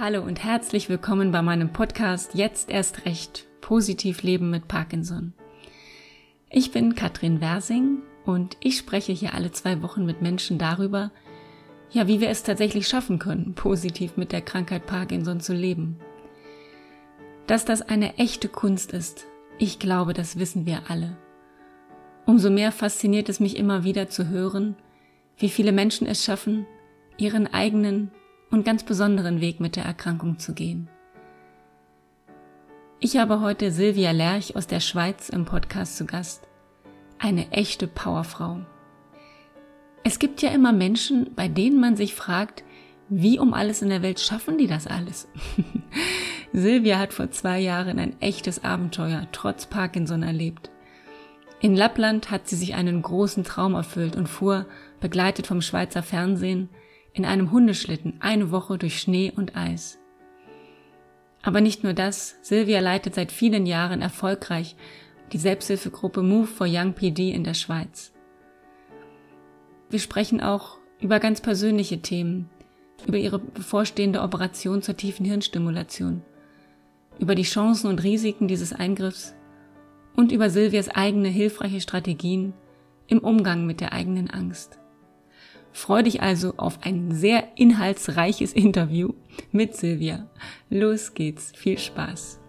Hallo und herzlich willkommen bei meinem Podcast Jetzt erst recht positiv leben mit Parkinson. Ich bin Katrin Wersing und ich spreche hier alle zwei Wochen mit Menschen darüber, ja, wie wir es tatsächlich schaffen können, positiv mit der Krankheit Parkinson zu leben. Dass das eine echte Kunst ist, ich glaube, das wissen wir alle. Umso mehr fasziniert es mich immer wieder zu hören, wie viele Menschen es schaffen, ihren eigenen und ganz besonderen Weg mit der Erkrankung zu gehen. Ich habe heute Silvia Lerch aus der Schweiz im Podcast zu Gast. Eine echte Powerfrau. Es gibt ja immer Menschen, bei denen man sich fragt, wie um alles in der Welt schaffen die das alles? Silvia hat vor zwei Jahren ein echtes Abenteuer trotz Parkinson erlebt. In Lappland hat sie sich einen großen Traum erfüllt und fuhr, begleitet vom Schweizer Fernsehen, in einem Hundeschlitten eine Woche durch Schnee und Eis. Aber nicht nur das, Silvia leitet seit vielen Jahren erfolgreich die Selbsthilfegruppe Move for Young PD in der Schweiz. Wir sprechen auch über ganz persönliche Themen, über ihre bevorstehende Operation zur tiefen Hirnstimulation, über die Chancen und Risiken dieses Eingriffs und über Silvias eigene hilfreiche Strategien im Umgang mit der eigenen Angst. Freu dich also auf ein sehr inhaltsreiches Interview mit Silvia. Los geht's, viel Spaß.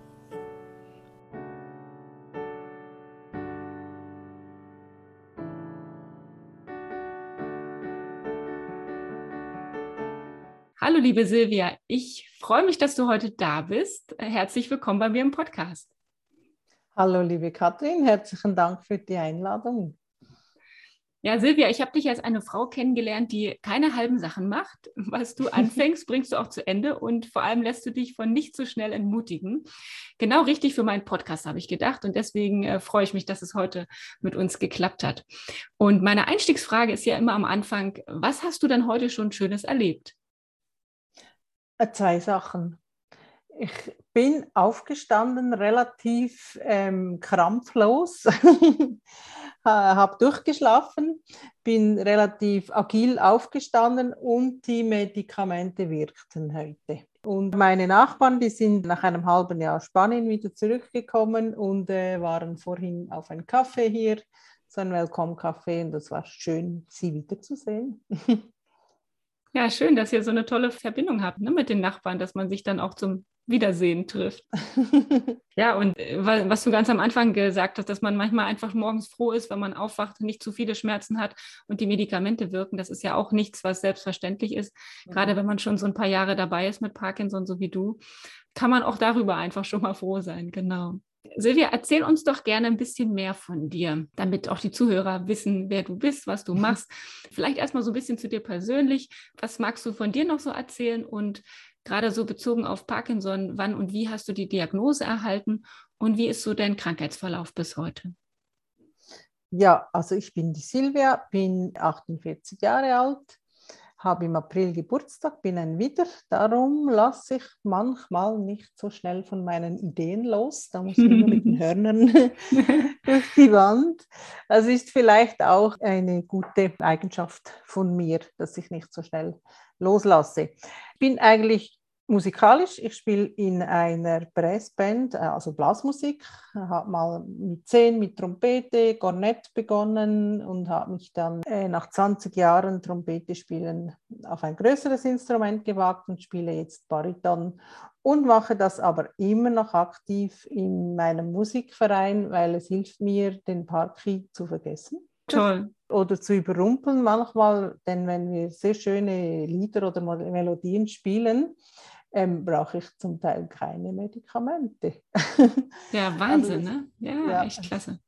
Hallo liebe Silvia, ich freue mich, dass du heute da bist. Herzlich willkommen bei mir im Podcast. Hallo liebe Katrin, herzlichen Dank für die Einladung. Ja, Silvia, ich habe dich als eine Frau kennengelernt, die keine halben Sachen macht. Was du anfängst, bringst du auch zu Ende und vor allem lässt du dich von nicht so schnell entmutigen. Genau richtig für meinen Podcast habe ich gedacht und deswegen äh, freue ich mich, dass es heute mit uns geklappt hat. Und meine Einstiegsfrage ist ja immer am Anfang, was hast du denn heute schon Schönes erlebt? Äh, zwei Sachen. Ich bin aufgestanden, relativ ähm, krampflos. habe durchgeschlafen, bin relativ agil aufgestanden und die Medikamente wirkten heute. Und meine Nachbarn, die sind nach einem halben Jahr Spanien wieder zurückgekommen und äh, waren vorhin auf einen Kaffee hier, so ein Welcome-Café und das war schön, sie wiederzusehen. Ja, schön, dass ihr so eine tolle Verbindung habt ne, mit den Nachbarn, dass man sich dann auch zum Wiedersehen trifft. ja, und äh, was du ganz am Anfang gesagt hast, dass man manchmal einfach morgens froh ist, wenn man aufwacht und nicht zu viele Schmerzen hat und die Medikamente wirken, das ist ja auch nichts, was selbstverständlich ist. Gerade wenn man schon so ein paar Jahre dabei ist mit Parkinson, so wie du, kann man auch darüber einfach schon mal froh sein. Genau. Silvia, erzähl uns doch gerne ein bisschen mehr von dir, damit auch die Zuhörer wissen, wer du bist, was du machst. Vielleicht erstmal so ein bisschen zu dir persönlich. Was magst du von dir noch so erzählen und gerade so bezogen auf Parkinson, wann und wie hast du die Diagnose erhalten und wie ist so dein Krankheitsverlauf bis heute? Ja, also ich bin die Silvia, bin 48 Jahre alt, habe im April Geburtstag, bin ein Widder. Darum lasse ich manchmal nicht so schnell von meinen Ideen los. Da muss ich immer mit den Hörnern durch die Wand. Das ist vielleicht auch eine gute Eigenschaft von mir, dass ich nicht so schnell loslasse. Ich bin eigentlich musikalisch. Ich spiele in einer Brassband, äh, also Blasmusik. Habe mal mit zehn mit Trompete, Kornett begonnen und habe mich dann äh, nach 20 Jahren Trompete spielen auf ein größeres Instrument gewagt und spiele jetzt Bariton und mache das aber immer noch aktiv in meinem Musikverein, weil es hilft mir, den Parky zu vergessen. Toll. Oder zu überrumpeln manchmal, denn wenn wir sehr schöne Lieder oder Melodien spielen, ähm, brauche ich zum Teil keine Medikamente. Ja, Wahnsinn, also, ne? Ja, ja, echt klasse.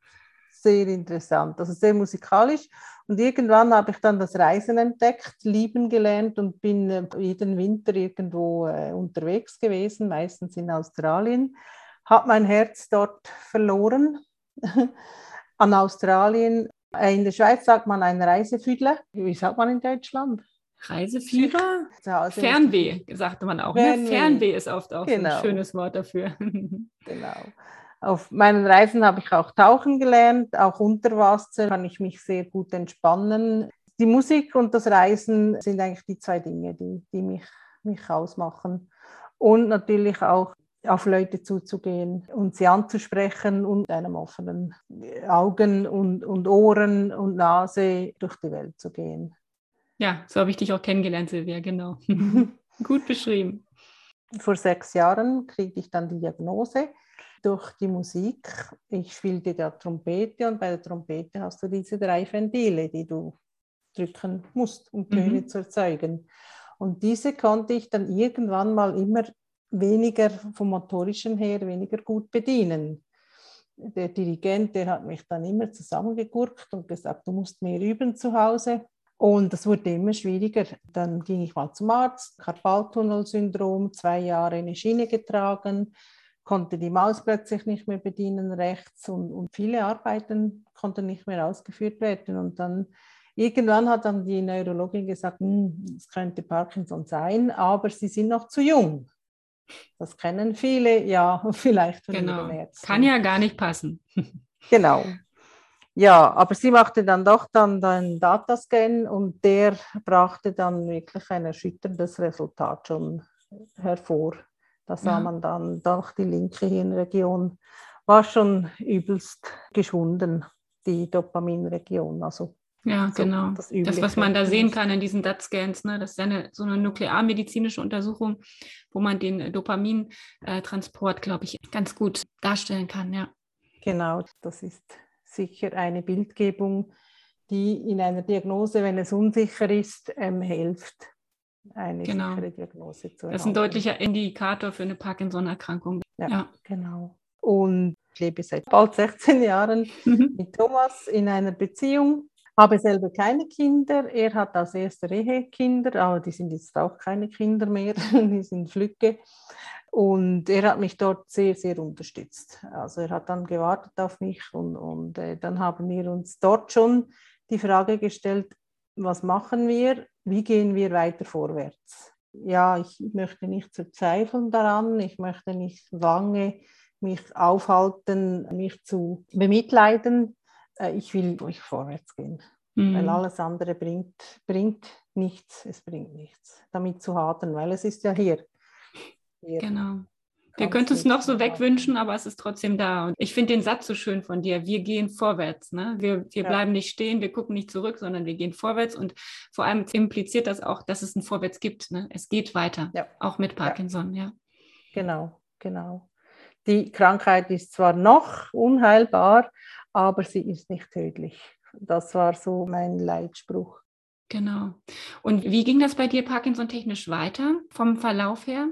Sehr interessant, also sehr musikalisch. Und irgendwann habe ich dann das Reisen entdeckt, lieben gelernt und bin äh, jeden Winter irgendwo äh, unterwegs gewesen, meistens in Australien. Habe mein Herz dort verloren an Australien. In der Schweiz sagt man ein Reisefüdler. Wie sagt man in Deutschland? Reisefieber? Fernweh, sagte man auch. Ne? Fernweh, ne? Fernweh ist oft auch genau. ein schönes Wort dafür. genau. Auf meinen Reisen habe ich auch tauchen gelernt, auch unter Wasser kann ich mich sehr gut entspannen. Die Musik und das Reisen sind eigentlich die zwei Dinge, die, die mich, mich ausmachen. und natürlich auch auf Leute zuzugehen und sie anzusprechen und einem offenen Augen und, und Ohren und Nase durch die Welt zu gehen. Ja, so habe ich dich auch kennengelernt, Silvia, genau. Gut beschrieben. Vor sechs Jahren kriegte ich dann die Diagnose durch die Musik. Ich spielte ja Trompete und bei der Trompete hast du diese drei Ventile, die du drücken musst, um Töne mhm. zu erzeugen. Und diese konnte ich dann irgendwann mal immer weniger vom motorischen her, weniger gut bedienen. Der Dirigent, der hat mich dann immer zusammengegurkt und gesagt, du musst mehr üben zu Hause. Und das wurde immer schwieriger. Dann ging ich mal zum Arzt, Karpaltunnelsyndrom, zwei Jahre eine Schiene getragen, konnte die Maus plötzlich nicht mehr bedienen rechts und, und viele Arbeiten konnten nicht mehr ausgeführt werden. Und dann irgendwann hat dann die Neurologin gesagt, hm, es könnte Parkinson sein, aber Sie sind noch zu jung. Das kennen viele, ja, vielleicht von genau. Ärzten. Kann ja gar nicht passen. genau. Ja, aber sie machte dann doch dann einen Datascan und der brachte dann wirklich ein erschütterndes Resultat schon hervor. Da sah ja. man dann doch die linke Hirnregion war schon übelst geschwunden, die Dopaminregion. Also ja, so genau. Das, das, was man da sehen kann in diesen DAT-Scans, ne, das ist eine, so eine nuklearmedizinische Untersuchung, wo man den Dopamintransport, glaube ich, ganz gut darstellen kann, ja. Genau, das ist sicher eine Bildgebung, die in einer Diagnose, wenn es unsicher ist, ähm, hilft, eine genau. sichere Diagnose zu erhalten. Das ist ein deutlicher Indikator für eine Parkinson-Erkrankung. Ja, ja, genau. Und ich lebe seit bald 16 Jahren mhm. mit Thomas in einer Beziehung habe selber keine Kinder. Er hat als erste Ehe Kinder, aber die sind jetzt auch keine Kinder mehr, die sind Flücke. Und er hat mich dort sehr, sehr unterstützt. Also er hat dann gewartet auf mich und, und äh, dann haben wir uns dort schon die Frage gestellt, was machen wir, wie gehen wir weiter vorwärts. Ja, ich möchte nicht verzweifeln daran, ich möchte nicht lange mich aufhalten, mich zu bemitleiden, äh, ich will durch vorwärts gehen. Mhm. Weil alles andere bringt, bringt nichts, es bringt nichts, damit zu hadern, weil es ist ja hier. Hier. Genau. Wir könnten es noch so wegwünschen, aber es ist trotzdem da. Und ich finde den Satz so schön von dir. Wir gehen vorwärts. Ne? Wir, wir ja. bleiben nicht stehen, wir gucken nicht zurück, sondern wir gehen vorwärts. Und vor allem impliziert das auch, dass es ein Vorwärts gibt. Ne? Es geht weiter, ja. auch mit Parkinson. Ja. ja. Genau, genau. Die Krankheit ist zwar noch unheilbar, aber sie ist nicht tödlich. Das war so mein Leitspruch. Genau. Und wie ging das bei dir Parkinson-technisch weiter vom Verlauf her?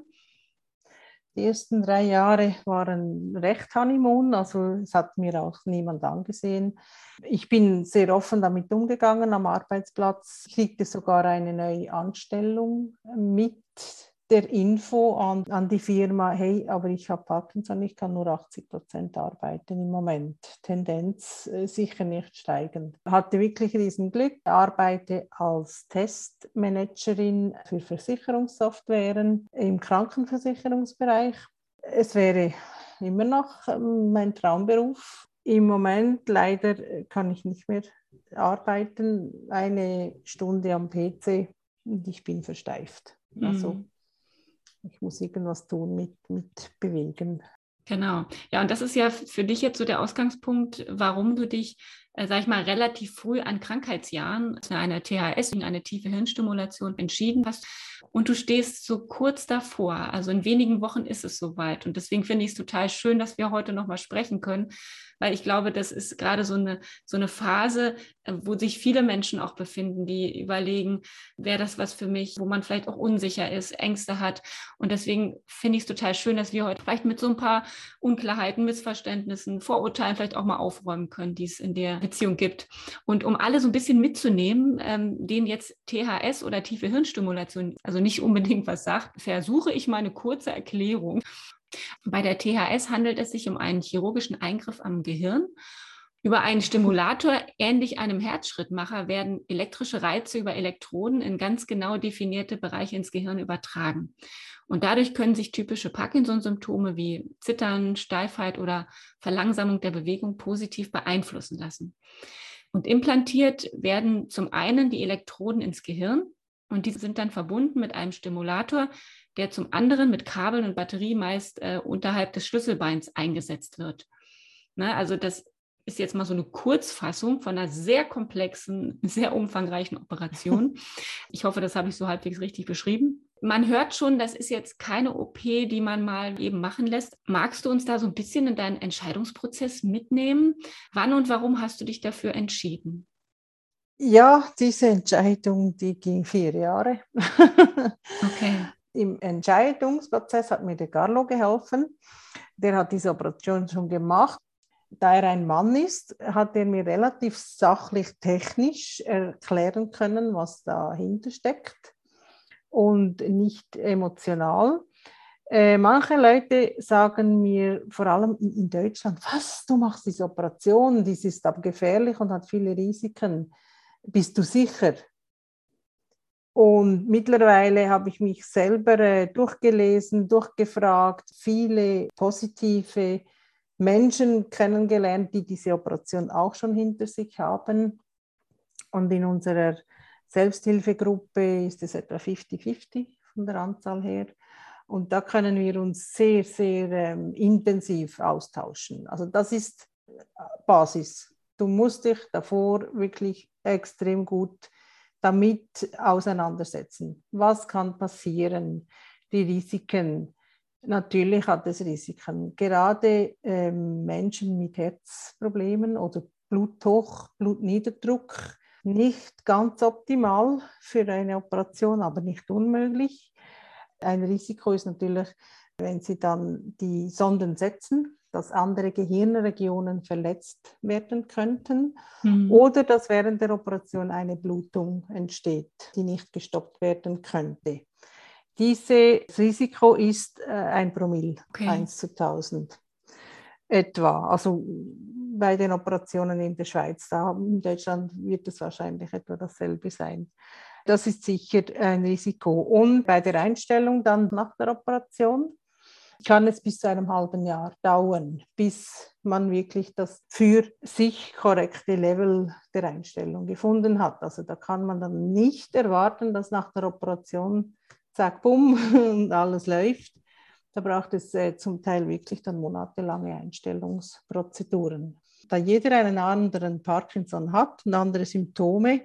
Die ersten drei Jahre waren recht Honeymoon, also es hat mir auch niemand angesehen. Ich bin sehr offen damit umgegangen am Arbeitsplatz, kriegte sogar eine neue Anstellung mit der Info an, an die Firma, hey, aber ich habe Parkinson, ich kann nur 80 Prozent arbeiten im Moment. Tendenz äh, sicher nicht steigend. Hatte wirklich riesen Glück, arbeite als Testmanagerin für Versicherungssoftwaren im Krankenversicherungsbereich. Es wäre immer noch ähm, mein Traumberuf. Im Moment leider kann ich nicht mehr arbeiten, eine Stunde am PC und ich bin versteift. Also mhm ich muss irgendwas tun mit, mit bewegen. Genau. Ja, und das ist ja für dich jetzt so der Ausgangspunkt, warum du dich, äh, sag ich mal, relativ früh an Krankheitsjahren für eine THS, eine tiefe Hirnstimulation entschieden hast. Und du stehst so kurz davor. Also in wenigen Wochen ist es soweit. Und deswegen finde ich es total schön, dass wir heute nochmal sprechen können, weil ich glaube, das ist gerade so eine, so eine Phase, äh, wo sich viele Menschen auch befinden, die überlegen, wäre das was für mich, wo man vielleicht auch unsicher ist, Ängste hat. Und deswegen finde ich es total schön, dass wir heute vielleicht mit so ein paar Unklarheiten, Missverständnissen, Vorurteilen vielleicht auch mal aufräumen können, die es in der Beziehung gibt. Und um alle so ein bisschen mitzunehmen, ähm, denen jetzt THS oder tiefe Hirnstimulation also nicht unbedingt was sagt, versuche ich mal eine kurze Erklärung. Bei der THS handelt es sich um einen chirurgischen Eingriff am Gehirn. Über einen Stimulator, ähnlich einem Herzschrittmacher, werden elektrische Reize über Elektroden in ganz genau definierte Bereiche ins Gehirn übertragen. Und dadurch können sich typische Parkinson-Symptome wie Zittern, Steifheit oder Verlangsamung der Bewegung positiv beeinflussen lassen. Und implantiert werden zum einen die Elektroden ins Gehirn und diese sind dann verbunden mit einem Stimulator, der zum anderen mit Kabeln und Batterie meist äh, unterhalb des Schlüsselbeins eingesetzt wird. Ne? Also das ist jetzt mal so eine Kurzfassung von einer sehr komplexen, sehr umfangreichen Operation. Ich hoffe, das habe ich so halbwegs richtig beschrieben. Man hört schon, das ist jetzt keine OP, die man mal eben machen lässt. Magst du uns da so ein bisschen in deinen Entscheidungsprozess mitnehmen? Wann und warum hast du dich dafür entschieden? Ja, diese Entscheidung, die ging vier Jahre. Okay. Im Entscheidungsprozess hat mir der Carlo geholfen. Der hat diese Operation schon gemacht. Da er ein Mann ist, hat er mir relativ sachlich technisch erklären können, was dahinter steckt und nicht emotional. Äh, manche Leute sagen mir, vor allem in, in, Deutschland, was, du machst diese Operation, dies ist aber gefährlich und hat viele Risiken. Bist du sicher? Und mittlerweile habe ich mich selber äh, durchgelesen, durchgefragt, viele positive Menschen kennengelernt, die diese Operation auch schon hinter sich haben. Und in unserer Selbsthilfegruppe ist es etwa 50-50 von der Anzahl her. Und da können wir uns sehr, sehr ähm, intensiv austauschen. Also das ist äh, Basis. Du musst dich davor wirklich extrem gut damit auseinandersetzen. Was kann passieren? Die Risiken. Natürlich hat es Risiken. Gerade ähm, Menschen mit Herzproblemen oder Bluthoch, Blutniederdruck nicht ganz optimal für eine Operation, aber nicht unmöglich. Ein Risiko ist natürlich, wenn Sie dann die Sonden setzen, dass andere Gehirnregionen verletzt werden könnten mhm. oder dass während der Operation eine Blutung entsteht, die nicht gestoppt werden könnte. Dieses Risiko ist äh, ein Promille, okay. 1 zu 1000 etwa. Also bei den Operationen in der Schweiz. Da in Deutschland wird es wahrscheinlich etwa dasselbe sein. Das ist sicher ein Risiko. Und bei der Einstellung dann nach der Operation kann es bis zu einem halben Jahr dauern, bis man wirklich das für sich korrekte Level der Einstellung gefunden hat. Also da kann man dann nicht erwarten, dass nach der Operation zack, bumm und alles läuft. Da braucht es äh, zum Teil wirklich dann monatelange Einstellungsprozeduren. Da jeder einen anderen Parkinson hat und andere Symptome,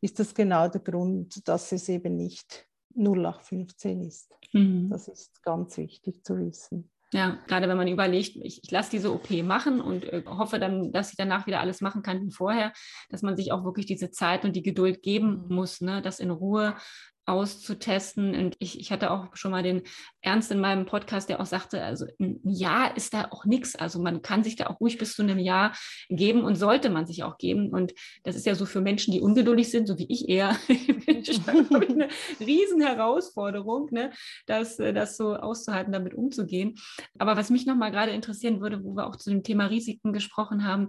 ist das genau der Grund, dass es eben nicht 0815 ist. Mhm. Das ist ganz wichtig zu wissen. Ja, gerade wenn man überlegt, ich, ich lasse diese OP machen und äh, hoffe dann, dass ich danach wieder alles machen kann wie vorher, dass man sich auch wirklich diese Zeit und die Geduld geben mhm. muss, ne? das in Ruhe auszutesten. Und ich, ich hatte auch schon mal den Ernst in meinem Podcast, der auch sagte, also ein Jahr ist da auch nichts. Also man kann sich da auch ruhig bis zu einem Jahr geben und sollte man sich auch geben. Und das ist ja so für Menschen, die ungeduldig sind, so wie ich eher, eine riesen Herausforderung, ne? das, das so auszuhalten, damit umzugehen. Aber was mich nochmal gerade interessieren würde, wo wir auch zu dem Thema Risiken gesprochen haben,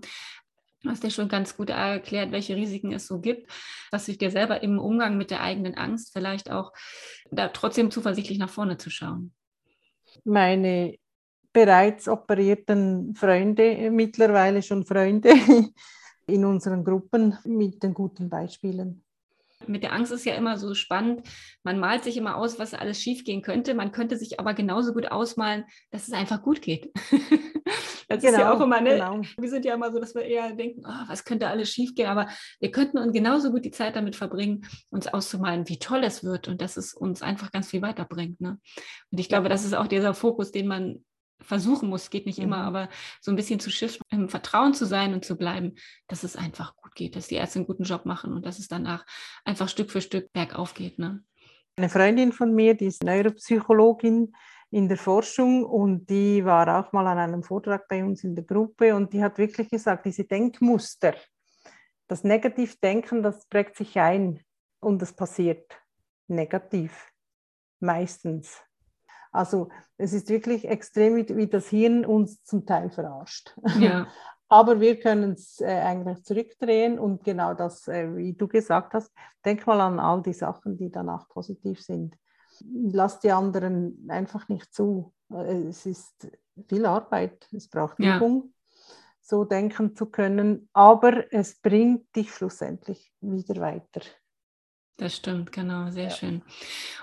Du hast ja schon ganz gut erklärt, welche Risiken es so gibt, was sich dir selber im Umgang mit der eigenen Angst vielleicht auch da trotzdem zuversichtlich nach vorne zu schauen. Meine bereits operierten Freunde, mittlerweile schon Freunde in unseren Gruppen mit den guten Beispielen. Mit der Angst ist ja immer so spannend. Man malt sich immer aus, was alles schiefgehen könnte. Man könnte sich aber genauso gut ausmalen, dass es einfach gut geht. das genau, ist ja genau, auch immer, ne? Genau. Wir sind ja immer so, dass wir eher denken, oh, was könnte alles schiefgehen. Aber wir könnten uns genauso gut die Zeit damit verbringen, uns auszumalen, wie toll es wird und dass es uns einfach ganz viel weiterbringt. Ne? Und ich glaube, das ist auch dieser Fokus, den man versuchen muss, geht nicht mhm. immer, aber so ein bisschen zu shiften, im Vertrauen zu sein und zu bleiben, dass es einfach gut geht, dass die Ärzte einen guten Job machen und dass es danach einfach Stück für Stück bergauf geht. Ne? Eine Freundin von mir, die ist Neuropsychologin in der Forschung und die war auch mal an einem Vortrag bei uns in der Gruppe und die hat wirklich gesagt, diese Denkmuster, das Negativdenken, das prägt sich ein und das passiert negativ, meistens. Also es ist wirklich extrem, wie das Hirn uns zum Teil verarscht. Ja. Aber wir können es äh, eigentlich zurückdrehen und genau das, äh, wie du gesagt hast, denk mal an all die Sachen, die danach positiv sind. Lass die anderen einfach nicht zu. Äh, es ist viel Arbeit, es braucht Übung, ja. so denken zu können, aber es bringt dich schlussendlich wieder weiter. Das stimmt, genau, sehr ja. schön.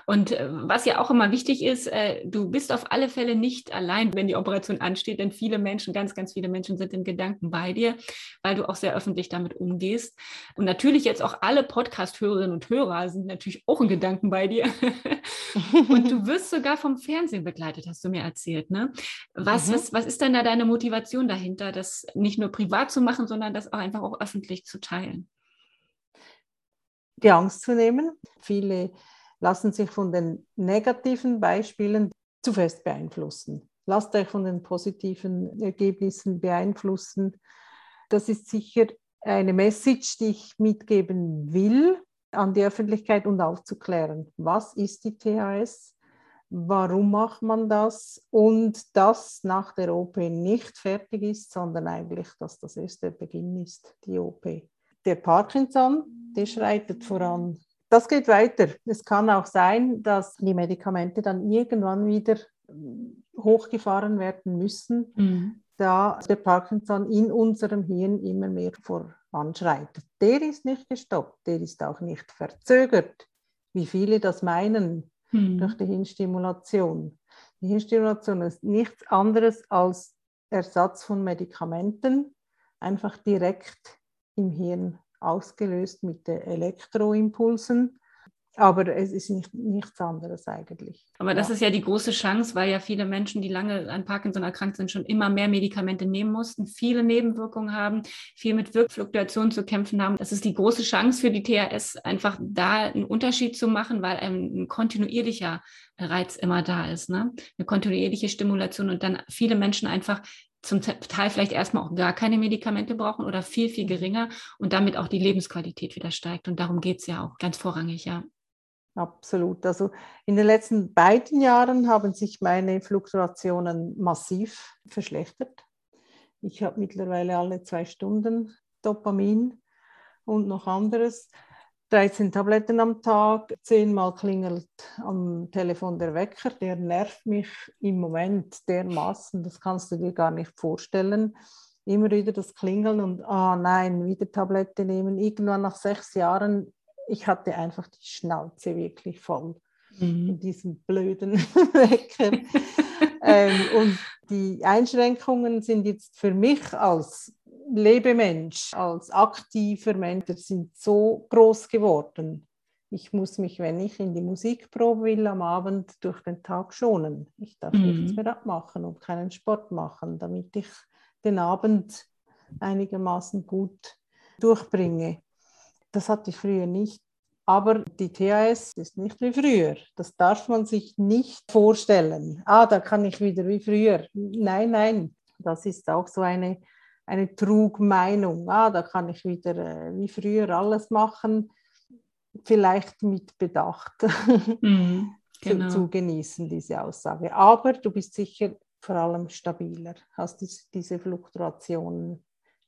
Und äh, was ja auch immer wichtig ist, äh, du bist auf alle Fälle nicht allein, wenn die Operation ansteht, denn viele Menschen, ganz, ganz viele Menschen sind in Gedanken bei dir, weil du auch sehr öffentlich damit umgehst. Und natürlich jetzt auch alle Podcast-Hörerinnen und Hörer sind natürlich auch in Gedanken bei dir. und du wirst sogar vom Fernsehen begleitet, hast du mir erzählt. Ne? Was, mhm. was, was ist denn da deine Motivation dahinter, das nicht nur privat zu machen, sondern das auch einfach auch öffentlich zu teilen? Die Angst zu nehmen. Viele lassen sich von den negativen Beispielen zu fest beeinflussen. Lasst euch von den positiven Ergebnissen beeinflussen. Das ist sicher eine Message, die ich mitgeben will an die Öffentlichkeit und aufzuklären. Was ist die THS? Warum macht man das? Und dass nach der OP nicht fertig ist, sondern eigentlich, dass das erst der Beginn ist, die OP. Der Parkinson, der schreitet voran. Das geht weiter. Es kann auch sein, dass die Medikamente dann irgendwann wieder hochgefahren werden müssen, mhm. da der Parkinson in unserem Hirn immer mehr voranschreitet. Der ist nicht gestoppt, der ist auch nicht verzögert, wie viele das meinen mhm. durch die Hirnstimulation. Die Hirnstimulation ist nichts anderes als Ersatz von Medikamenten, einfach direkt im Hirn ausgelöst mit den Elektroimpulsen. Aber es ist nicht, nichts anderes eigentlich. Aber das ja. ist ja die große Chance, weil ja viele Menschen, die lange an Parkinson erkrankt sind, schon immer mehr Medikamente nehmen mussten, viele Nebenwirkungen haben, viel mit Wirkfluktuationen zu kämpfen haben. Das ist die große Chance für die THS, einfach da einen Unterschied zu machen, weil ein, kontinuierlicher Reiz immer da ist. Ne? Eine kontinuierliche Stimulation und dann viele Menschen einfach zum Teil vielleicht erstmal auch gar keine Medikamente brauchen oder viel, viel geringer und damit auch die Lebensqualität wieder steigt. Und darum geht es ja auch ganz vorrangig, ja. Absolut. Also in den letzten beiden Jahren haben sich meine Fluktuationen massiv verschlechtert. Ich habe mittlerweile alle zwei Stunden Dopamin und noch anderes. 13 Tabletten am Tag, zehnmal klingelt am Telefon der Wecker, der nervt mich im Moment dermaßen, das kannst du dir gar nicht vorstellen. Immer wieder das Klingeln und, ah nein, wieder Tablette nehmen. Irgendwann nach sechs Jahren, ich hatte einfach die Schnauze wirklich voll mhm. in diesem blöden Wecker. ähm, und die Einschränkungen sind jetzt für mich als Lebemensch, als aktiver Mensch sind so groß geworden. Ich muss mich, wenn ich in die Musikprobe will, am Abend durch den Tag schonen. Ich darf mhm. nichts mehr abmachen und keinen Sport machen, damit ich den Abend einigermaßen gut durchbringe. Das hatte ich früher nicht. Aber die THS ist nicht wie früher. Das darf man sich nicht vorstellen. Ah, da kann ich wieder wie früher. Nein, nein. Das ist auch so eine eine Trugmeinung. Ah, da kann ich wieder äh, wie früher alles machen, vielleicht mit Bedacht mhm, genau. zu, zu, genießen, diese Aussage. Aber du bist sicher vor allem stabiler, hast diese Fluktuationen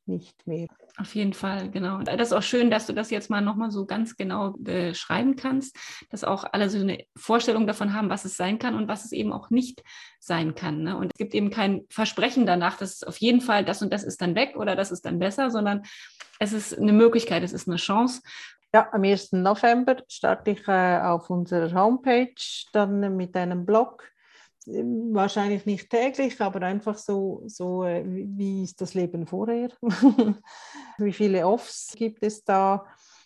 nicht mehr. Auf jeden Fall, genau. Das ist auch schön, dass du das jetzt mal nochmal so ganz genau beschreiben kannst, dass auch alle so eine Vorstellung davon haben, was es sein kann und was es eben auch nicht sein kann. Ne? Und es gibt eben kein Versprechen danach, dass es auf jeden Fall das und das ist dann weg oder das ist dann besser, sondern es ist eine Möglichkeit, es ist eine Chance. Ja, am 1. November starte ich äh, auf unserer Homepage dann mit einem Blog wahrscheinlich nicht täglich, aber einfach so, so äh, wie ist das Leben vorher? wie viele Offs gibt es da?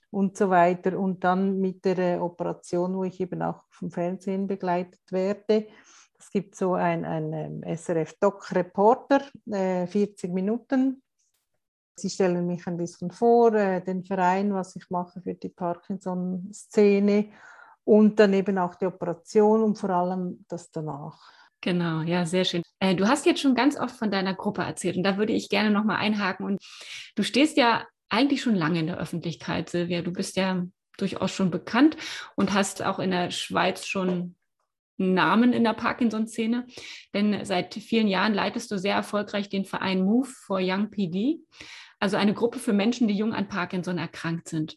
Und so weiter. Und dann mit der äh, Operation, wo ich eben auch vom Fernsehen begleitet werde. Es gibt so ein, ein ähm, SRF-Doc-Reporter, äh, 40 Minuten. Sie stellen mich ein bisschen vor, äh, den Verein, was ich mache für die Parkinson-Szene und dann eben auch die Operation und vor allem das danach. Genau, ja, sehr schön. Äh, du hast jetzt schon ganz oft von deiner Gruppe erzählt und da würde ich gerne nochmal einhaken. Und du stehst ja eigentlich schon lange in der Öffentlichkeit, Silvia. Du bist ja durchaus schon bekannt und hast auch in der Schweiz schon Namen in der Parkinson-Szene. Denn seit vielen Jahren leitest du sehr erfolgreich den Verein Move for Young PD, also eine Gruppe für Menschen, die jung an Parkinson erkrankt sind.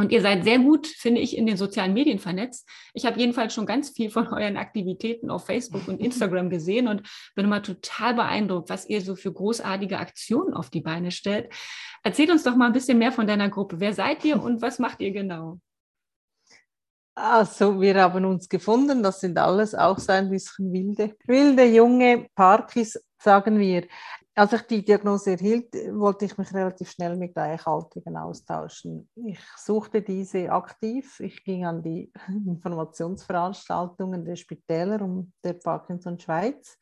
Und ihr seid sehr gut, finde ich, in den sozialen Medien vernetzt. Ich habe jedenfalls schon ganz viel von euren Aktivitäten auf Facebook und Instagram gesehen und bin immer total beeindruckt, was ihr so für großartige Aktionen auf die Beine stellt. Erzählt uns doch mal ein bisschen mehr von deiner Gruppe. Wer seid ihr und was macht ihr genau? Also wir haben uns gefunden, das sind alles auch so ein bisschen wilde, wilde junge Parkis, sagen wir. Als ich die Diagnose erhielt, wollte ich mich relativ schnell mit Gleichaltrigen austauschen. Ich suchte diese aktiv. Ich ging an die Informationsveranstaltungen der Spitäler um der Parkinson Schweiz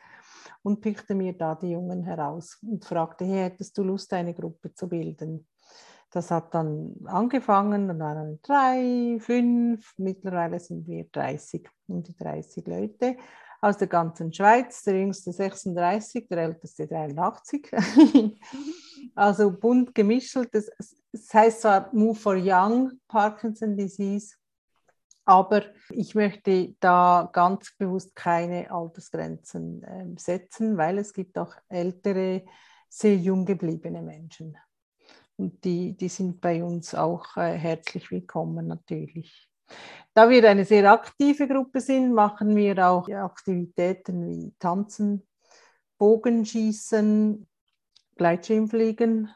und pickte mir da die Jungen heraus und fragte, hey, hättest du Lust, eine Gruppe zu bilden? Das hat dann angefangen, dann waren drei, fünf, mittlerweile sind wir 30, um die 30 Leute aus der ganzen Schweiz, der jüngste 36, der älteste 83. also bunt gemischt. Das, das heißt zwar Move for Young Parkinson Disease, aber ich möchte da ganz bewusst keine Altersgrenzen äh, setzen, weil es gibt auch ältere, sehr jung gebliebene Menschen. Und die, die sind bei uns auch äh, herzlich willkommen natürlich. Da wir eine sehr aktive Gruppe sind, machen wir auch Aktivitäten wie Tanzen, Bogenschießen, Gleitschirmfliegen.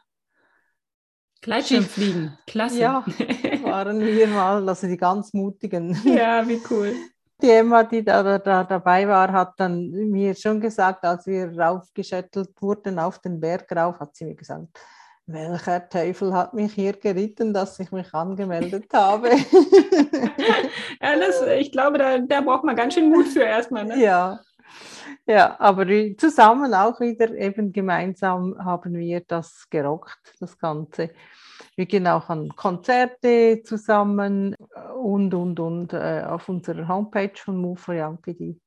Gleitschirmfliegen, klasse. Ja, waren wir mal, also die ganz mutigen. Ja, wie cool. Die Emma, die da, da dabei war, hat dann mir schon gesagt, als wir raufgeschüttelt wurden auf den Berg rauf, hat sie mir gesagt, welcher Teufel hat mich hier geritten, dass ich mich angemeldet habe? ja, das, ich glaube, da, da braucht man ganz schön Mut für erstmal. Ne? Ja. ja, aber zusammen auch wieder eben gemeinsam haben wir das gerockt, das Ganze. Wir gehen auch an Konzerte zusammen und, und, und äh, auf unserer Homepage von Move for Young PD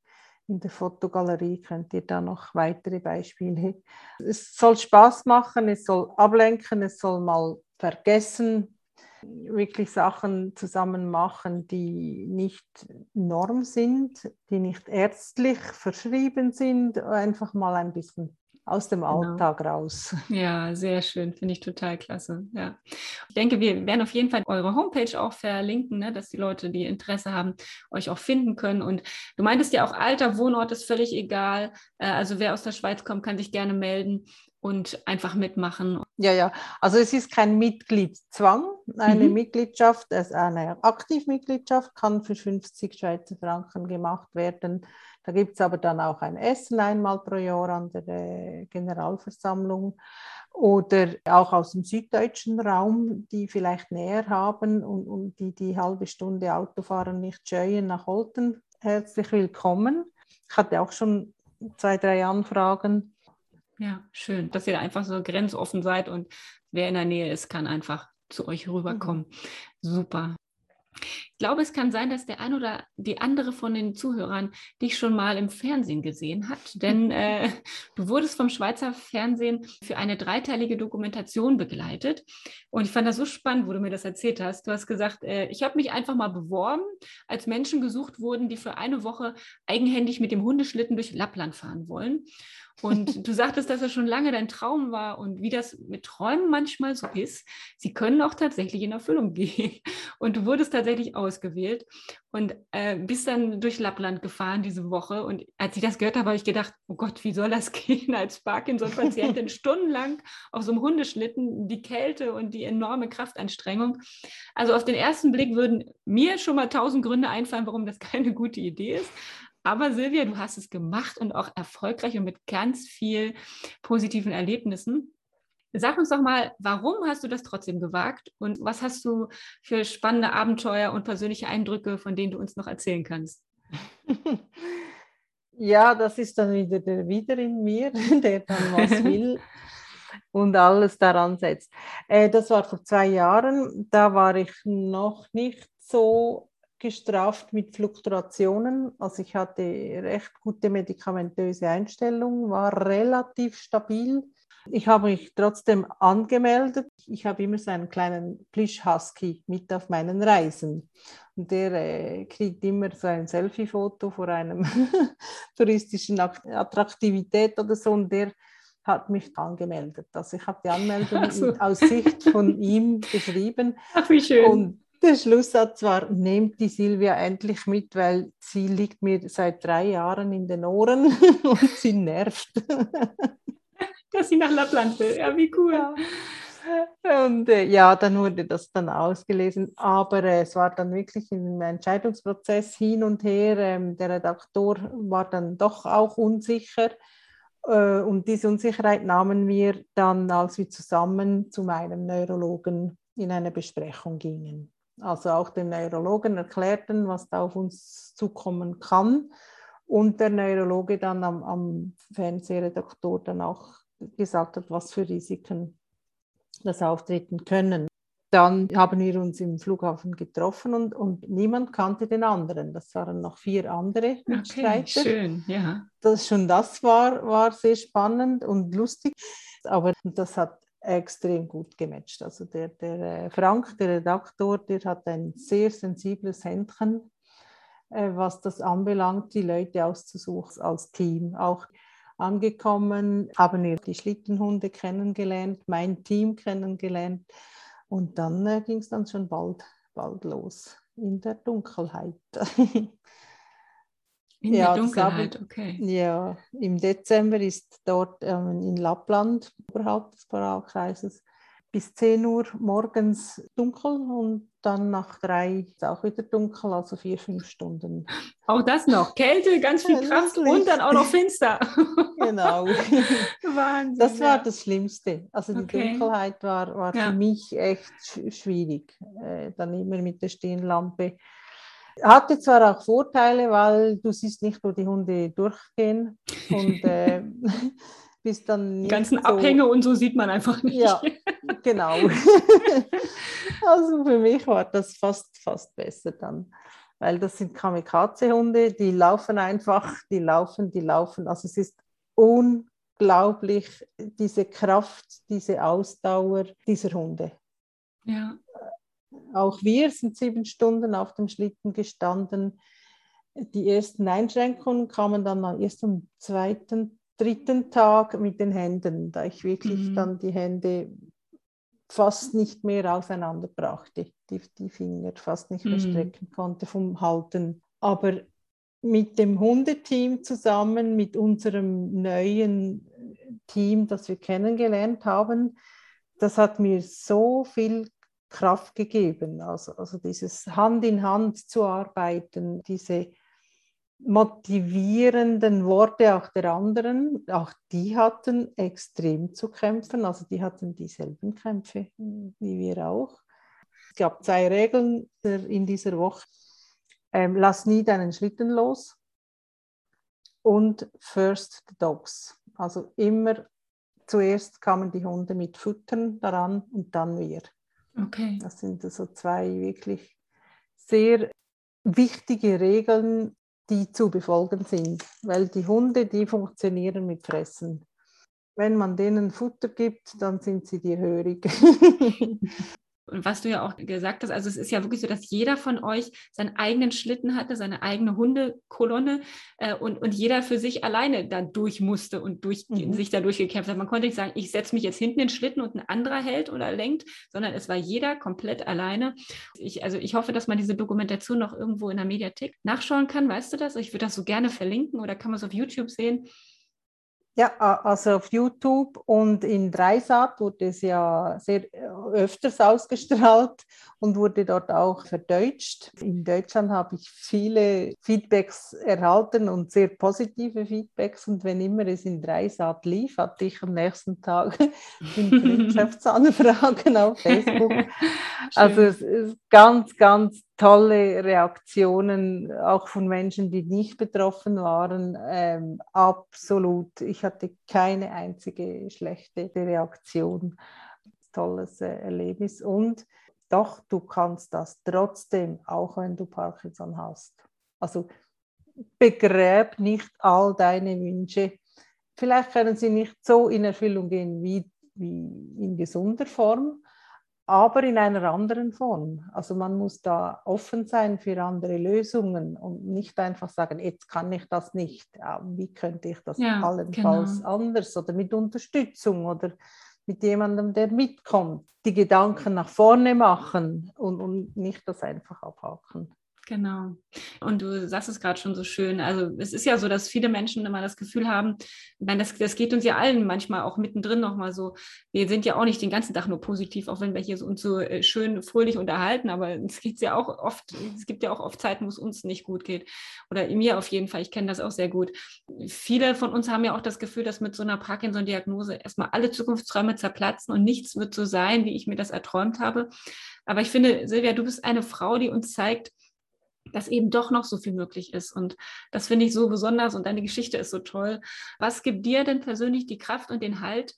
in der Fotogalerie könnt ihr da noch weitere Beispiele. Es soll Spaß machen, es soll ablenken, es soll mal vergessen, wirklich Sachen zusammen machen, die nicht Norm sind, die nicht ärztlich verschrieben sind, einfach mal ein bisschen aus dem genau. Alltag raus. Ja, sehr schön, finde ich total klasse. Ja. Ich denke, wir werden auf jeden Fall eure Homepage auch verlinken, ne, dass die Leute, die Interesse haben, euch auch finden können. Und du meintest ja auch, Alter, Wohnort ist völlig egal. Äh, also wer aus der Schweiz kommt, kann sich gerne melden und einfach mitmachen. Ja, ja. Also es ist kein Mitgliedszwang. Eine mhm. Mitgliedschaft, also eine Aktivmitgliedschaft kann für 50 Schweizer Franken gemacht werden. Da gibt es aber dann auch ein Essen einmal pro Jahr an der äh, Generalversammlung oder auch aus dem süddeutschen Raum, die vielleicht näher haben und, und die die halbe Stunde Autofahren nicht scheuen nach Holten. Herzlich willkommen. Ich hatte auch schon zwei, drei Anfragen. Ja, schön, dass ihr einfach so grenzoffen seid und wer in der Nähe ist, kann einfach zu euch rüberkommen. Mhm. Super. Ich glaube, es kann sein, dass der ein oder die andere von den Zuhörern dich schon mal im Fernsehen gesehen hat, denn äh, du wurdest vom Schweizer Fernsehen für eine dreiteilige Dokumentation begleitet. Und ich fand das so spannend, wo du mir das erzählt hast. Du hast gesagt, äh, ich habe mich einfach mal beworben, als Menschen gesucht wurden, die für eine Woche eigenhändig mit dem Hundeschlitten durch Lappland fahren wollen. Und du sagtest, dass es schon lange dein Traum war und wie das mit Träumen manchmal so ist. Sie können auch tatsächlich in Erfüllung gehen. Und du wurdest tatsächlich ausgewählt und äh, bist dann durch Lappland gefahren diese Woche. Und als ich das gehört habe, habe ich gedacht, oh Gott, wie soll das gehen als Parkinson-Patientin stundenlang auf so einem Hundeschlitten, die Kälte und die enorme Kraftanstrengung. Also auf den ersten Blick würden mir schon mal tausend Gründe einfallen, warum das keine gute Idee ist. Aber Silvia, du hast es gemacht und auch erfolgreich und mit ganz viel positiven Erlebnissen. Sag uns doch mal, warum hast du das trotzdem gewagt und was hast du für spannende Abenteuer und persönliche Eindrücke, von denen du uns noch erzählen kannst? Ja, das ist dann wieder der Wieder in mir, der dann was will und alles daran setzt. Äh, das war vor zwei Jahren, da war ich noch nicht so gestraft mit Fluktuationen. Also ich hatte recht gute medikamentöse Einstellung, war relativ stabil. Ich habe mich trotzdem angemeldet. Ich habe immer so einen kleinen Plüsch-Husky mit auf meinen Reisen. Und der äh, kriegt immer so ein Selfie-Foto vor einem touristischen Attraktivität oder so. Und der hat mich angemeldet. Also ich habe die Anmeldung also. aus Sicht von ihm geschrieben. Ach, wie schön. Und der Schlusssatz war, nehmt die Silvia endlich mit, weil sie liegt mir seit drei Jahren in den Ohren und sie nervt. Dass sie nach Lappland will, ja, wie cool. Ja. Und äh, ja, dann wurde das dann ausgelesen. Aber äh, es war dann wirklich im Entscheidungsprozess hin und her. Ähm, der Redaktor war dann doch auch unsicher. Äh, und diese Unsicherheit nahmen wir dann, als wir zusammen zu meinem Neurologen in eine Besprechung gingen. Also auch dem Neurologen erklärten, was da auf uns zukommen kann. Und der Neurologe dann am, am Fernsehredaktor dann auch gesagt hat, was für Risiken das auftreten können. Dann haben wir uns im Flughafen getroffen und, und niemand kannte den anderen. Das waren noch vier andere Mitstreiter. Okay, schön, ja. Das, schon das war, war sehr spannend und lustig, aber das hat extrem gut gematcht. Also der, der äh, Frank, der Redaktor, der hat ein sehr sensibles Händchen, äh, was das anbelangt, die Leute auszusuchen als Team. Auch angekommen, haben wir die Schlittenhunde kennengelernt, mein Team kennengelernt und dann äh, ging es dann schon bald, bald los in der Dunkelheit. In ja, der Dunkelheit, okay. Ja, im Dezember ist dort ähm, in Lappland, oberhalb des Poralkreises, bis 10 Uhr morgens dunkel und dann nach drei ist auch wieder dunkel, also vier, fünf Stunden. Auch das noch. Kälte, ganz viel Kraft und dann auch noch finster. genau. Wahnsinn. Das war das Schlimmste. Also die okay. Dunkelheit war, war ja. für mich echt schwierig. Äh, dann immer mit der Stehenlampe. Hatte zwar auch Vorteile, weil du siehst nicht, wo die Hunde durchgehen und äh, bist dann die ganzen so, Abhänge und so sieht man einfach nicht. Ja, genau. also für mich war das fast, fast besser dann, weil das sind Kamikaze-Hunde, die laufen einfach, die laufen, die laufen. Also es ist unglaublich, diese Kraft, diese Ausdauer dieser Hunde. Ja. Auch wir sind sieben Stunden auf dem Schlitten gestanden. Die ersten Einschränkungen kamen dann erst am zweiten dritten Tag mit den Händen, da ich wirklich mhm. dann die Hände fast nicht mehr auseinander brachte, die, die Finger fast nicht mehr mhm. strecken konnte vom Halten. Aber mit dem Hundeteam zusammen, mit unserem neuen Team, das wir kennengelernt haben, das hat mir so viel Kraft gegeben. Also, also dieses Hand in Hand zu arbeiten, diese motivierenden Worte auch der anderen, auch die hatten extrem zu kämpfen, also die hatten dieselben Kämpfe wie wir auch. Es gab zwei Regeln in dieser Woche. Ähm, lass nie deinen Schlitten los und first the dogs. Also immer zuerst kamen die Hunde mit Futtern daran und dann wir. Okay. Das sind so zwei wirklich sehr wichtige Regeln, die zu befolgen sind, weil die Hunde, die funktionieren mit Fressen. Wenn man denen Futter gibt, dann sind sie dir hörig. Und was du ja auch gesagt hast, also es ist ja wirklich so, dass jeder von euch seinen eigenen Schlitten hatte, seine eigene Hundekolonne äh, und, und jeder für sich alleine da durch musste und durch, mhm. sich da durchgekämpft hat. Man konnte nicht sagen, ich setze mich jetzt hinten in den Schlitten und ein anderer hält oder lenkt, sondern es war jeder komplett alleine. Ich, also ich hoffe, dass man diese Dokumentation noch irgendwo in der Mediathek nachschauen kann. Weißt du das? Ich würde das so gerne verlinken oder kann man es auf YouTube sehen. Ja, also auf YouTube und in Dreisat wurde es ja sehr äh, öfters ausgestrahlt und wurde dort auch verdeutscht. In Deutschland habe ich viele Feedbacks erhalten und sehr positive Feedbacks und wenn immer es in Dreisat lief, hatte ich am nächsten Tag Freundschaftsanfragen auf Facebook. also es ist ganz, ganz tolle Reaktionen, auch von Menschen, die nicht betroffen waren. Ähm, absolut. Ich hatte keine einzige schlechte Reaktion. Tolles äh, Erlebnis. Und doch, du kannst das trotzdem, auch wenn du Parkinson hast. Also begräb nicht all deine Wünsche. Vielleicht können sie nicht so in Erfüllung gehen wie, wie in gesunder Form, aber in einer anderen Form. Also man muss da offen sein für andere Lösungen und nicht einfach sagen, jetzt kann ich das nicht. Wie könnte ich das ja, allenfalls genau. anders oder mit Unterstützung oder mit jemandem, der mitkommt, die Gedanken nach vorne machen und, und nicht das einfach abhaken. Genau. Und du sagst es gerade schon so schön. Also es ist ja so, dass viele Menschen immer das Gefühl haben, meine, das, das geht uns ja allen manchmal auch mittendrin nochmal so. Wir sind ja auch nicht den ganzen Tag nur positiv, auch wenn wir hier so uns so äh, schön fröhlich unterhalten, aber es geht ja auch oft, es gibt ja auch oft Zeiten, wo es uns nicht gut geht. Oder mir auf jeden Fall, ich kenne das auch sehr gut. Viele von uns haben ja auch das Gefühl, dass mit so einer Parkinson-Diagnose erstmal alle Zukunftsträume zerplatzen und nichts wird so sein, wie ich mir das erträumt habe. Aber ich finde, Silvia, du bist eine Frau, die uns zeigt, dass eben doch noch so viel möglich ist. Und das finde ich so besonders und deine Geschichte ist so toll. Was gibt dir denn persönlich die Kraft und den Halt,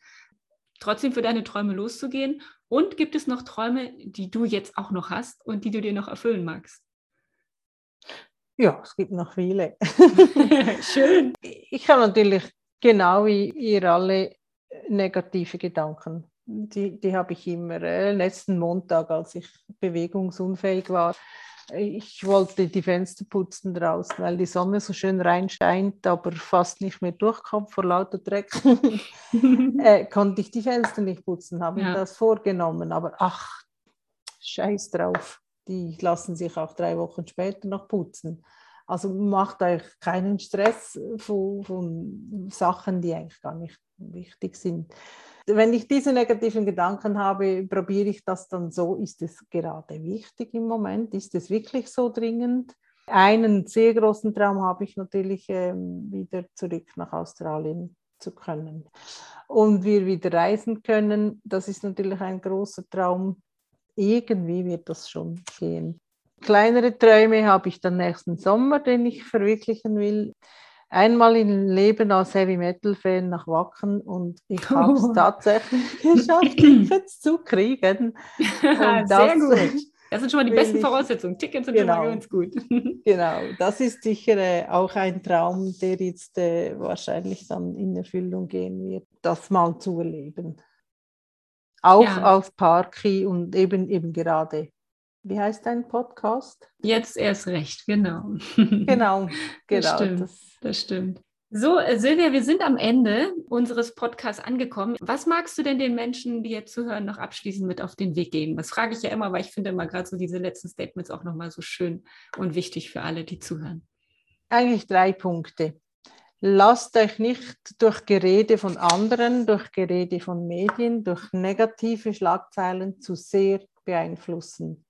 trotzdem für deine Träume loszugehen? Und gibt es noch Träume, die du jetzt auch noch hast und die du dir noch erfüllen magst? Ja, es gibt noch viele. Schön. Ich habe natürlich genau wie ihr alle negative Gedanken. Die, die habe ich immer. Äh, letzten Montag, als ich bewegungsunfähig war, ich wollte die Fenster putzen draußen, weil die Sonne so schön reinscheint, aber fast nicht mehr durchkommt vor lauter Dreck. äh, konnte ich die Fenster nicht putzen, habe ja. das vorgenommen. Aber ach, scheiß drauf. Die lassen sich auch drei Wochen später noch putzen. Also macht euch keinen Stress von, von Sachen, die eigentlich gar nicht wichtig sind wenn ich diese negativen Gedanken habe, probiere ich das dann so, ist es gerade wichtig im Moment? Ist es wirklich so dringend? Einen sehr großen Traum habe ich natürlich, ähm, wieder zurück nach Australien zu können. Und wir wieder reisen können, das ist natürlich ein großer Traum. Irgendwie wird das schon gehen. Kleinere Träume habe ich dann nächsten Sommer, den ich verwirklichen will einmal im Leben als Heavy Metal Fan nach Wacken und ich habe es tatsächlich geschafft, Tickets zu kriegen. Und Sehr gut. Das sind schon mal die besten ich, Voraussetzungen. Tickets sind genau, schon mal ganz gut. genau, das ist sicher äh, auch ein Traum, der jetzt äh, wahrscheinlich dann in Erfüllung gehen wird, das mal zu erleben. Auch ja. auf Parky und eben, eben gerade wie heißt dein Podcast? Jetzt erst recht, genau. Genau, genau. Das stimmt. Das, das stimmt. So, äh, Silvia, wir sind am Ende unseres Podcasts angekommen. Was magst du denn den Menschen, die jetzt zuhören, noch abschließend mit auf den Weg geben? Das frage ich ja immer, weil ich finde immer gerade so diese letzten Statements auch nochmal so schön und wichtig für alle, die zuhören. Eigentlich drei Punkte. Lasst euch nicht durch Gerede von anderen, durch Gerede von Medien, durch negative Schlagzeilen zu sehr beeinflussen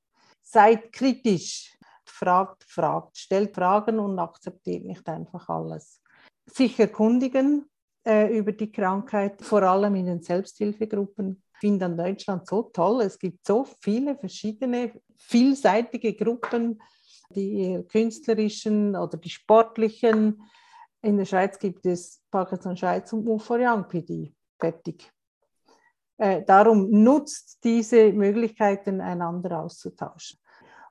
seid kritisch, fragt, fragt, stellt Fragen und akzeptiert nicht einfach alles. Sich erkundigen äh, über die Krankheit, vor allem in den Selbsthilfegruppen. Ich finde an Deutschland so toll. Es gibt so viele verschiedene, vielseitige Gruppen, die künstlerischen oder die sportlichen. In der Schweiz gibt es Parkinson Schweiz und Young PD. Fertig. Äh, darum nutzt diese Möglichkeiten, einander auszutauschen.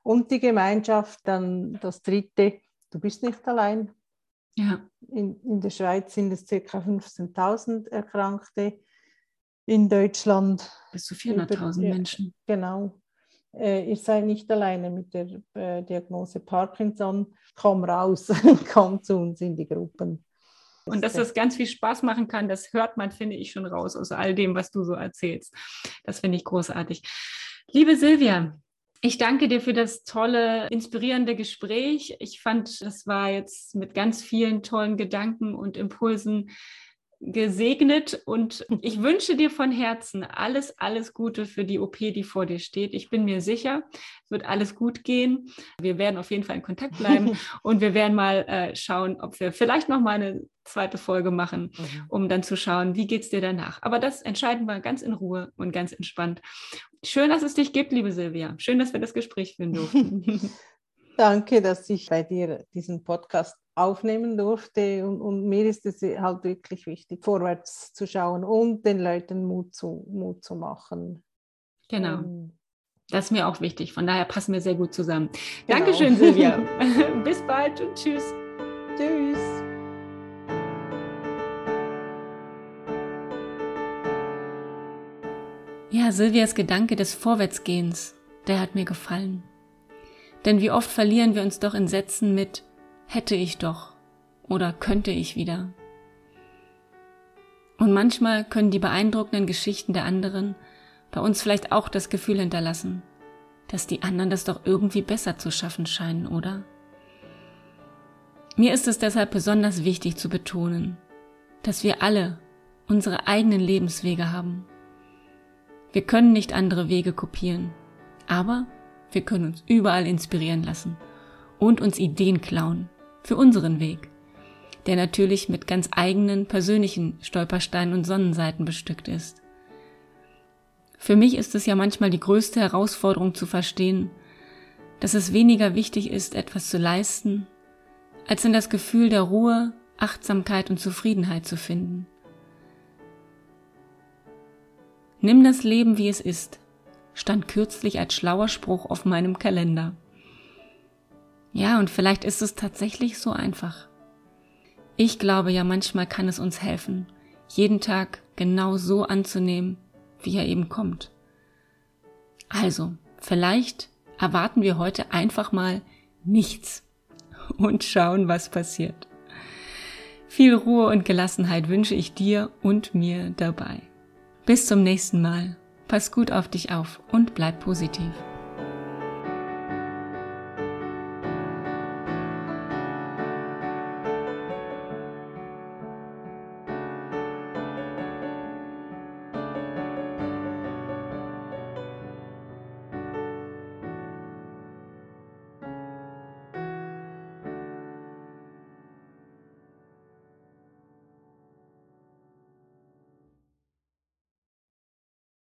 Und die Gemeinschaft, dann das dritte, du bist nicht allein. Ja. In, in der Schweiz sind es ca. 15.000 Erkrankte. In Deutschland. Bis zu 400.000 Menschen. Genau. Äh, ihr seid nicht alleine mit der äh, Diagnose Parkinson. Komm raus, komm zu uns in die Gruppen. Und dass das ganz viel Spaß machen kann, das hört man, finde ich, schon raus aus all dem, was du so erzählst. Das finde ich großartig. Liebe Silvia, ich danke dir für das tolle, inspirierende Gespräch. Ich fand, das war jetzt mit ganz vielen tollen Gedanken und Impulsen gesegnet und ich wünsche dir von Herzen alles, alles Gute für die OP, die vor dir steht. Ich bin mir sicher, es wird alles gut gehen. Wir werden auf jeden Fall in Kontakt bleiben und wir werden mal äh, schauen, ob wir vielleicht noch mal eine zweite Folge machen, mhm. um dann zu schauen, wie geht es dir danach. Aber das entscheiden wir ganz in Ruhe und ganz entspannt. Schön, dass es dich gibt, liebe Silvia. Schön, dass wir das Gespräch führen durften. Danke, dass ich bei dir diesen Podcast aufnehmen durfte. Und, und, mir ist es halt wirklich wichtig, vorwärts zu schauen und den Leuten Mut zu, Mut zu machen. Genau. Ähm, das ist mir auch wichtig. Von daher passen wir sehr gut zusammen. Genau. Dankeschön, Silvia. Bis bald und tschüss. Tschüss. Ja, Silvias Gedanke des Vorwärtsgehens, der hat mir gefallen. Denn wie oft verlieren wir uns doch in Sätzen mit hätte ich doch oder könnte ich wieder. Und manchmal können die beeindruckenden Geschichten der anderen bei uns vielleicht auch das Gefühl hinterlassen, dass die anderen das doch irgendwie besser zu schaffen scheinen, oder? Mir ist es deshalb besonders wichtig zu betonen, dass wir alle unsere eigenen Lebenswege haben. Wir können nicht andere Wege kopieren, aber wir können uns überall inspirieren lassen und uns Ideen klauen für unseren Weg, der natürlich mit ganz eigenen persönlichen Stolpersteinen und Sonnenseiten bestückt ist. Für mich ist es ja manchmal die größte Herausforderung zu verstehen, dass es weniger wichtig ist, etwas zu leisten, als in das Gefühl der Ruhe, Achtsamkeit und Zufriedenheit zu finden. Nimm das Leben, wie es ist, stand kürzlich als schlauer Spruch auf meinem Kalender. Ja, und vielleicht ist es tatsächlich so einfach. Ich glaube ja, manchmal kann es uns helfen, jeden Tag genau so anzunehmen, wie er eben kommt. Also, vielleicht erwarten wir heute einfach mal nichts und schauen, was passiert. Viel Ruhe und Gelassenheit wünsche ich dir und mir dabei. Bis zum nächsten Mal. Pass gut auf dich auf und bleib positiv.